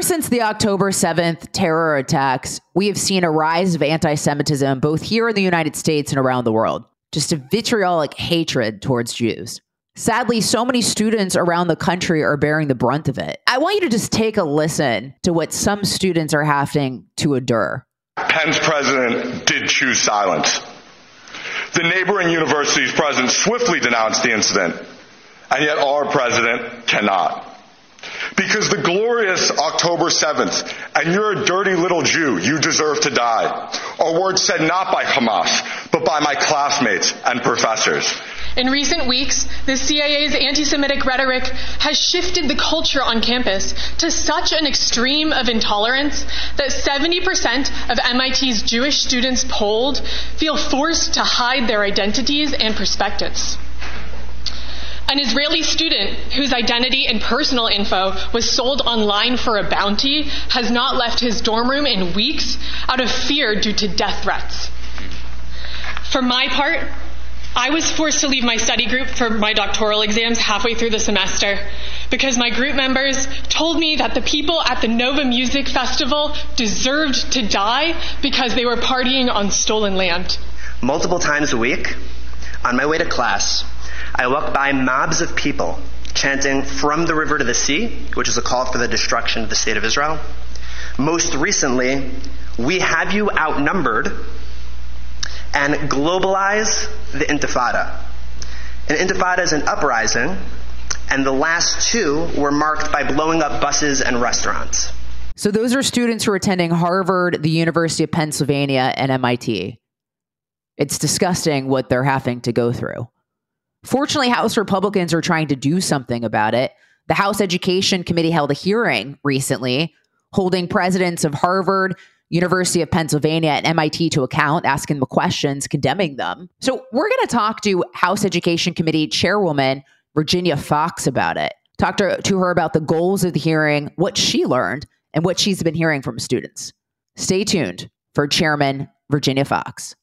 Ever since the October 7th terror attacks, we have seen a rise of anti Semitism both here in the United States and around the world. Just a vitriolic hatred towards Jews. Sadly, so many students around the country are bearing the brunt of it. I want you to just take a listen to what some students are having to endure. Penn's president did choose silence. The neighboring university's president swiftly denounced the incident, and yet our president cannot. Because the glorious October 7th, and you're a dirty little Jew, you deserve to die, are words said not by Hamas, but by my classmates and professors. In recent weeks, the CAA's anti Semitic rhetoric has shifted the culture on campus to such an extreme of intolerance that 70% of MIT's Jewish students polled feel forced to hide their identities and perspectives. An Israeli student whose identity and personal info was sold online for a bounty has not left his dorm room in weeks out of fear due to death threats. For my part, I was forced to leave my study group for my doctoral exams halfway through the semester because my group members told me that the people at the Nova Music Festival deserved to die because they were partying on stolen land. Multiple times a week, on my way to class, I walked by mobs of people chanting from the river to the sea, which is a call for the destruction of the state of Israel. Most recently, we have you outnumbered and globalize the intifada. An intifada is an uprising, and the last two were marked by blowing up buses and restaurants. So, those are students who are attending Harvard, the University of Pennsylvania, and MIT. It's disgusting what they're having to go through. Fortunately, House Republicans are trying to do something about it. The House Education Committee held a hearing recently holding presidents of Harvard, University of Pennsylvania, and MIT to account, asking them questions, condemning them. So, we're going to talk to House Education Committee Chairwoman Virginia Foxx about it. Talk to, to her about the goals of the hearing, what she learned, and what she's been hearing from students. Stay tuned for Chairman Virginia Foxx.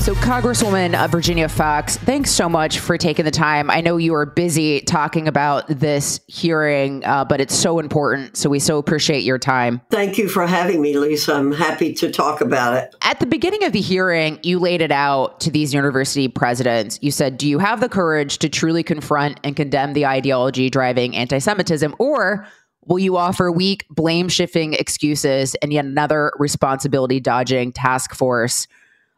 So, Congresswoman uh, Virginia Foxx, thanks so much for taking the time. I know you are busy talking about this hearing, uh, but it's so important. So, we so appreciate your time. Thank you for having me, Lisa. I'm happy to talk about it. At the beginning of the hearing, you laid it out to these university presidents. You said, Do you have the courage to truly confront and condemn the ideology driving anti Semitism, or will you offer weak, blame shifting excuses and yet another responsibility dodging task force?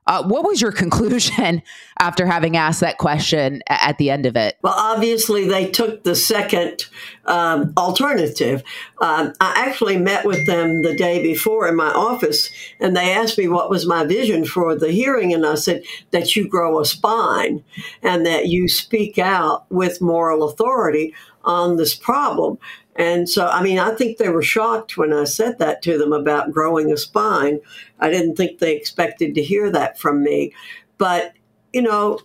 Uh, what was your conclusion after having asked that question at the end of it? Well, obviously, they took the second um, alternative. Um, I actually met with them the day before in my office, and they asked me what was my vision for the hearing. And I said that you grow a spine and that you speak out with moral authority on this problem. And so, I mean, I think they were shocked when I said that to them about growing a spine. I didn't think they expected to hear that from me. But, you know,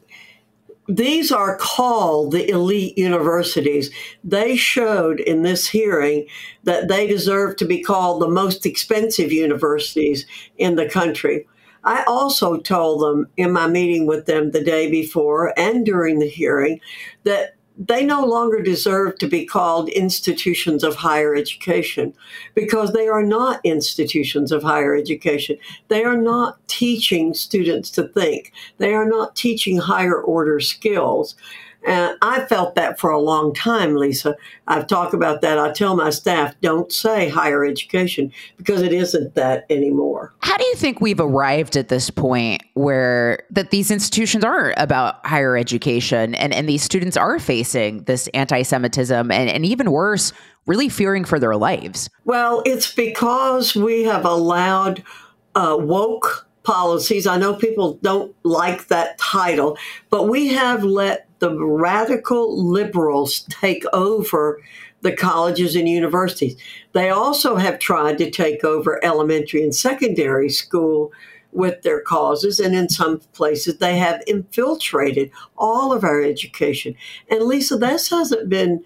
these are called the elite universities. They showed in this hearing that they deserve to be called the most expensive universities in the country. I also told them in my meeting with them the day before and during the hearing that they no longer deserve to be called institutions of higher education because they are not institutions of higher education. They are not teaching students to think. They are not teaching higher order skills. And I felt that for a long time, Lisa. I've talked about that. I tell my staff, don't say higher education because it isn't that anymore. How do you think we've arrived at this point where that these institutions aren't about higher education and, and these students are facing this anti-Semitism and, and even worse, really fearing for their lives? Well, it's because we have allowed uh, woke policies. I know people don't like that title, but we have let the radical liberals take over the colleges and universities. They also have tried to take over elementary and secondary school with their causes, and in some places they have infiltrated all of our education. And Lisa, this hasn't been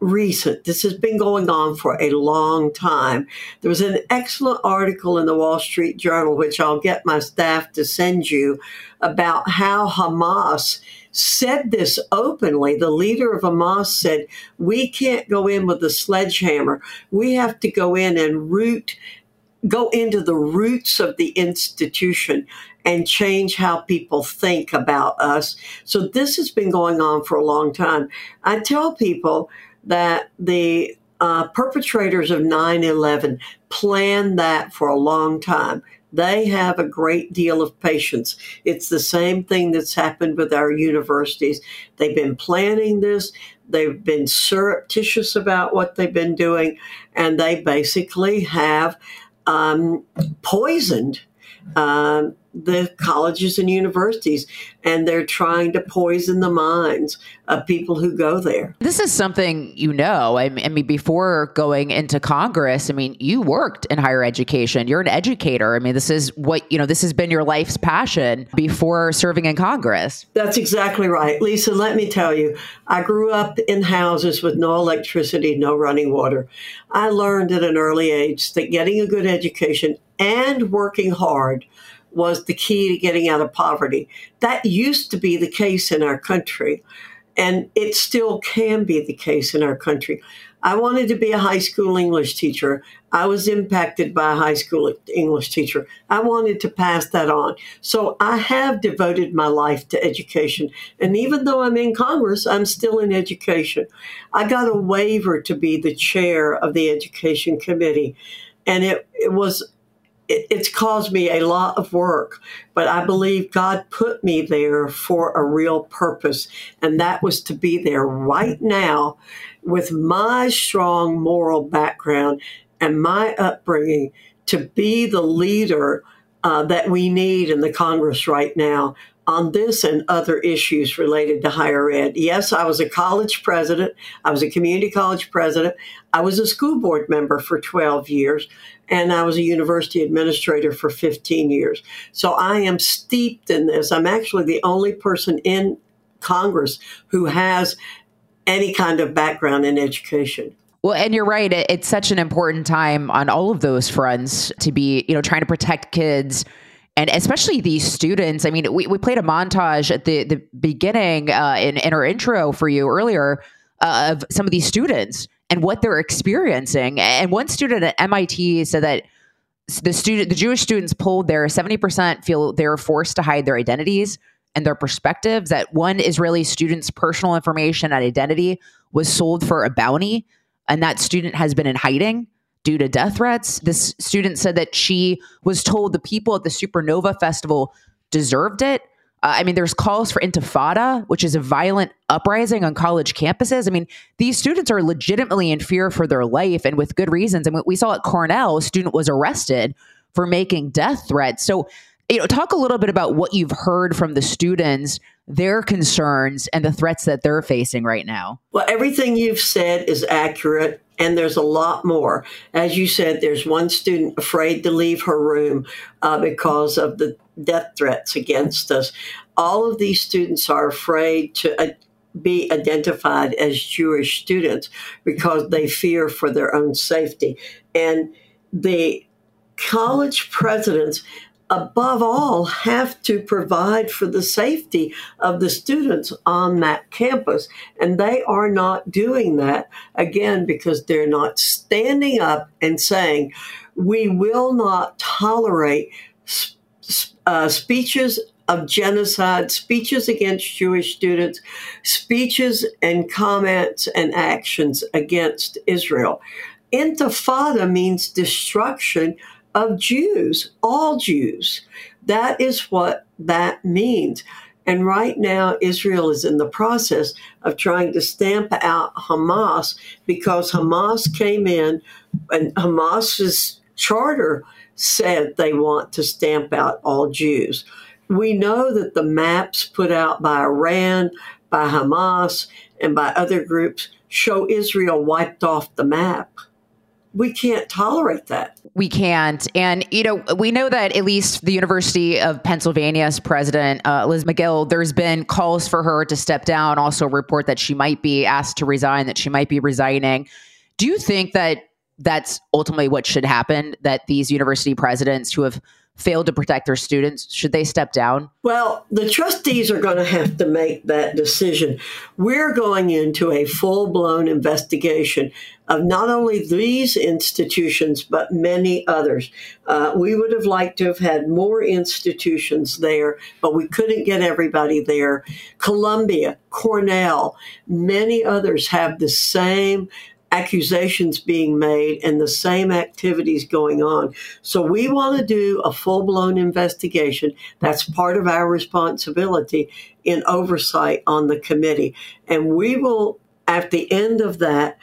recent. This has been going on for a long time. There was an excellent article in the Wall Street Journal, which I'll get my staff to send you, about how Hamas said this openly. The leader of Hamas said, We can't go in with a sledgehammer. We have to go in and root, go into the roots of the institution and change how people think about us. So this has been going on for a long time. I tell people that the uh, perpetrators of 9 11 planned that for a long time. They have a great deal of patience. It's the same thing that's happened with our universities. They've been planning this, they've been surreptitious about what they've been doing, and they basically have um, poisoned um, the colleges and universities, and they're trying to poison the minds of people who go there. This is something you know. I mean, before going into Congress, I mean, you worked in higher education. You're an educator. I mean, this is what, you know, this has been your life's passion before serving in Congress. That's exactly right. Lisa, let me tell you, I grew up in houses with no electricity, no running water. I learned at an early age that getting a good education and working hard was the key to getting out of poverty. That used to be the case in our country, and it still can be the case in our country. I wanted to be a high school English teacher. I was impacted by a high school English teacher. I wanted to pass that on. So I have devoted my life to education. And even though I'm in Congress, I'm still in education. I got a waiver to be the chair of the Education Committee. And it, it was it, it's caused me a lot of work, but I believe God put me there for a real purpose, and that was to be there right now with my strong moral background and my upbringing to be the leader uh, that we need in the Congress right now on this and other issues related to higher ed. Yes, I was a college president. I was a community college president. I was a school board member for 12 years, and I was a university administrator for 15 years. So I am steeped in this. I'm actually the only person in Congress who has any kind of background in education. Well, and you're right. It's such an important time on all of those fronts to be, you know, trying to protect kids and especially these students. I mean, we, we played a montage at the, the beginning uh, in, in our intro for you earlier uh, of some of these students and what they're experiencing. And one student at MIT said that the student, the Jewish students polled there, 70% feel they're forced to hide their identities and their perspectives. That one Israeli student's personal information and identity was sold for a bounty, and that student has been in hiding due to death threats. This student said that she was told the people at the Supernova Festival deserved it. Uh, I mean, there's calls for intifada, which is a violent uprising on college campuses. I mean, these students are legitimately in fear for their life and with good reasons. And we saw at Cornell, a student was arrested for making death threats. So, you know, talk a little bit about what you've heard from the students, their concerns, and the threats that they're facing right now. Well, everything you've said is accurate and there's a lot more. As you said, there's one student afraid to leave her room uh, because of the death threats against us. All of these students are afraid to. Uh, be identified as Jewish students because they fear for their own safety. And the college presidents above all, have to provide for the safety of the students on that campus. And they are not doing that, again, because they're not standing up and saying, we will not tolerate uh, speeches of genocide, speeches against Jewish students, speeches and comments and actions against Israel. Intifada means destruction of Jews, all Jews. That is what that means. And right now, Israel is in the process of trying to stamp out Hamas because Hamas came in and Hamas's charter said they want to stamp out all Jews. We know that the maps put out by Iran, by Hamas, and by other groups show Israel wiped off the map we can't tolerate that. We can't. And, you know, we know that at least the University of Pennsylvania's president, uh, Liz Magill, there's been calls for her to step down, also report that she might be asked to resign, that she might be resigning. Do you think that that's ultimately what should happen? That these university presidents who have failed to protect their students? Should they step down? Well, the trustees are going to have to make that decision. We're going into a full blown investigation of not only these institutions, but many others. Uh, we would have liked to have had more institutions there, but we couldn't get everybody there. Columbia, Cornell, many others have the same accusations being made and the same activities going on. So we want to do a full blown investigation. That's part of our responsibility in oversight on the committee. And we will, at the end of that,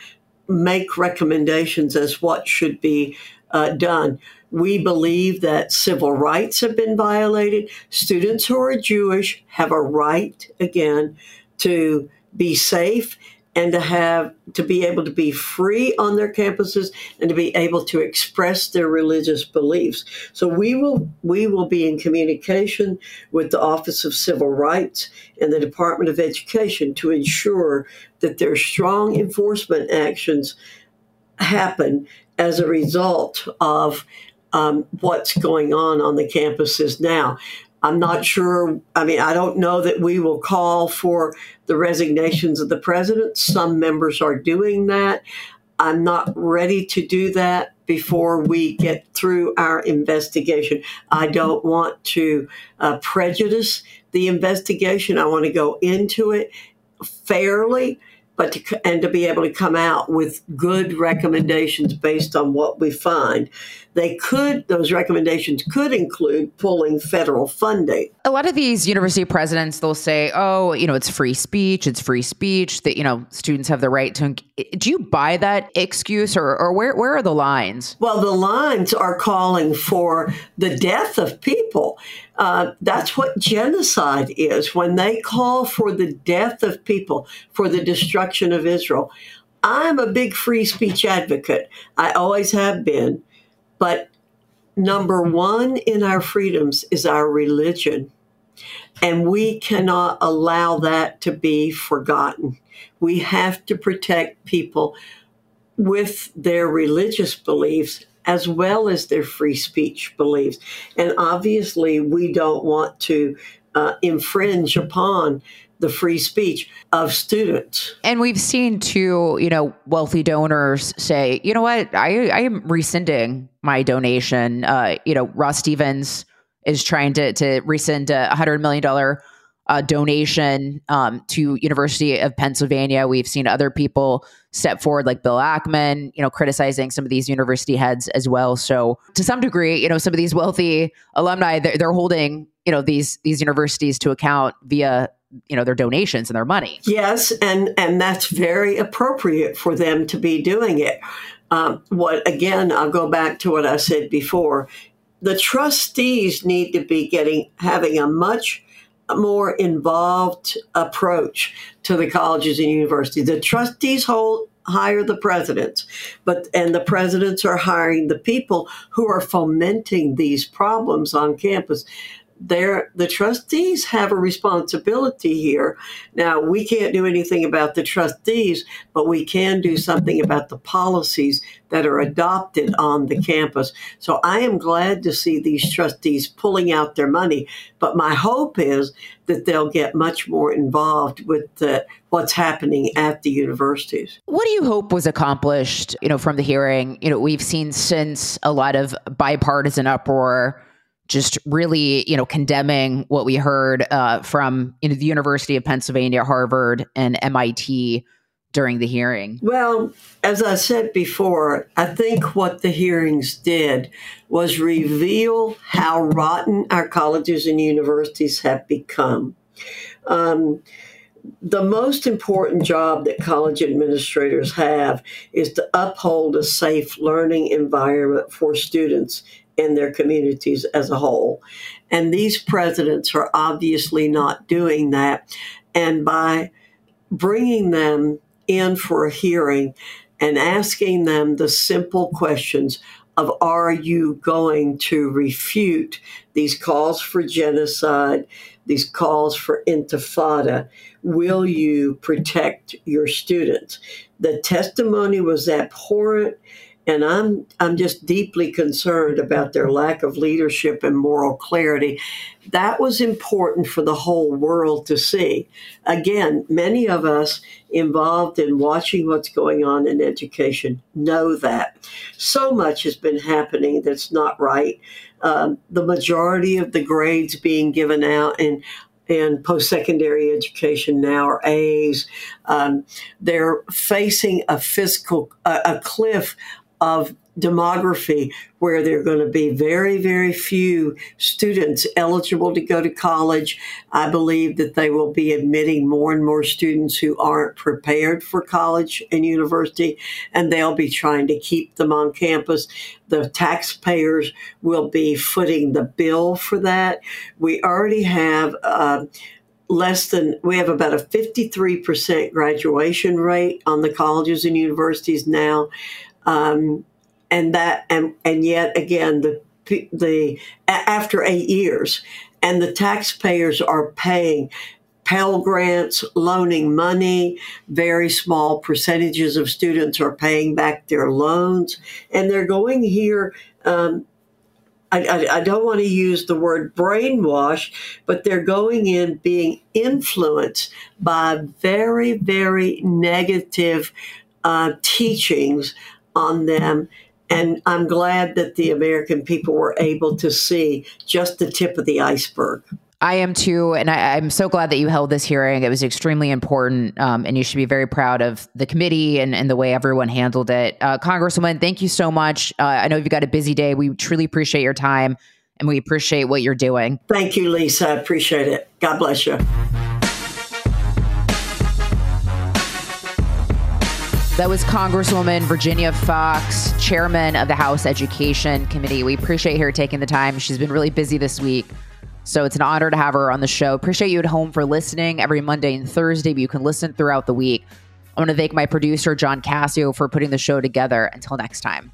make recommendations as what should be uh, done. We believe that civil rights have been violated. Students who are Jewish have a right, again, to be safe and to have to be able to be free on their campuses and to be able to express their religious beliefs. So we will we will be in communication with the office of civil rights and the department of education to ensure that their strong enforcement actions happen as a result of um, what's going on on the campuses now I'm not sure. I mean, I don't know that we will call for the resignations of the president. Some members are doing that. I'm not ready to do that before we get through our investigation. I don't want to uh, prejudice the investigation. I want to go into it fairly but to, and to be able to come out with good recommendations based on what we find. They could, those recommendations could include pulling federal funding. A lot of these university presidents, they'll say, oh, you know, it's free speech, it's free speech, that, you know, students have the right to. Do you buy that excuse or, or where, where are the lines? Well, the lines are calling for the death of people. Uh, that's what genocide is. When they call for the death of people, for the destruction of Israel, I'm a big free speech advocate. I always have been. But number one in our freedoms is our religion. And we cannot allow that to be forgotten. We have to protect people with their religious beliefs as well as their free speech beliefs. And obviously, we don't want to uh, infringe upon the free speech of students. And we've seen too, you know, wealthy donors say, you know what, I, I am rescinding my donation. Uh, you know, Ross Stevens is trying to to rescind a hundred million dollar uh, donation um, to University of Pennsylvania. We've seen other people step forward, like Bill Ackman, you know, criticizing some of these university heads as well. So to some degree, you know, some of these wealthy alumni, they're, they're holding you know these these universities to account via you know their donations and their money. Yes, and and that's very appropriate for them to be doing it. Um, what again? I'll go back to what I said before. The trustees need to be getting having a much more involved approach to the colleges and universities. The trustees hold hire the presidents, but and the presidents are hiring the people who are fomenting these problems on campus they're, the trustees have a responsibility here. Now, we can't do anything about the trustees, but we can do something about the policies that are adopted on the campus. So I am glad to see these trustees pulling out their money, but my hope is that they'll get much more involved with the, what's happening at the universities. What do you hope was accomplished, you know, from the hearing? You know, we've seen since a lot of bipartisan uproar just really, you know, condemning what we heard uh, from you know, the University of Pennsylvania, Harvard, and MIT during the hearing? Well, as I said before, I think what the hearings did was reveal how rotten our colleges and universities have become. Um, the most important job that college administrators have is to uphold a safe learning environment for students in their communities as a whole. And these presidents are obviously not doing that. And by bringing them in for a hearing and asking them the simple questions of are you going to refute these calls for genocide, these calls for intifada? Will you protect your students? The testimony was abhorrent and I'm I'm just deeply concerned about their lack of leadership and moral clarity. That was important for the whole world to see. Again, many of us involved in watching what's going on in education know that. So much has been happening that's not right. Um, the majority of the grades being given out in in post secondary education now are A's. Um, they're facing a fiscal a, a cliff of demography where there are going to be very, very few students eligible to go to college. I believe that they will be admitting more and more students who aren't prepared for college and university, and they'll be trying to keep them on campus. The taxpayers will be footing the bill for that. We already have. Uh, less than we have about a 53% graduation rate on the colleges and universities now um, and that and and yet again the the after eight years, and the taxpayers are paying Pell Grants, loaning money. Very small percentages of students are paying back their loans, and they're going here. Um, I, I, I, don't want to use the word brainwash, but they're going in being influenced by very, very negative uh, teachings on them. And I'm glad that the American people were able to see just the tip of the iceberg. I am too, and I, am so glad that you held this hearing. It was extremely important, um, and you should be very proud of the committee and, and the way everyone handled it. Uh, Congresswoman, thank you so much. Uh, I know you've got a busy day. We truly appreciate your time, and we appreciate what you're doing. Thank you, Lisa. I appreciate it. God bless you. That was Congresswoman Virginia Foxx, chairman of the House Education Committee. We appreciate her taking the time. She's been really busy this week. So it's an honor to have her on the show. Appreciate you at home for listening every Monday and Thursday, but you can listen throughout the week. I want to thank my producer, John Cassio, for putting the show together. Until next time.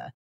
Gaza.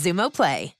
Xumo Play.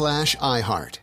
slash iHeart.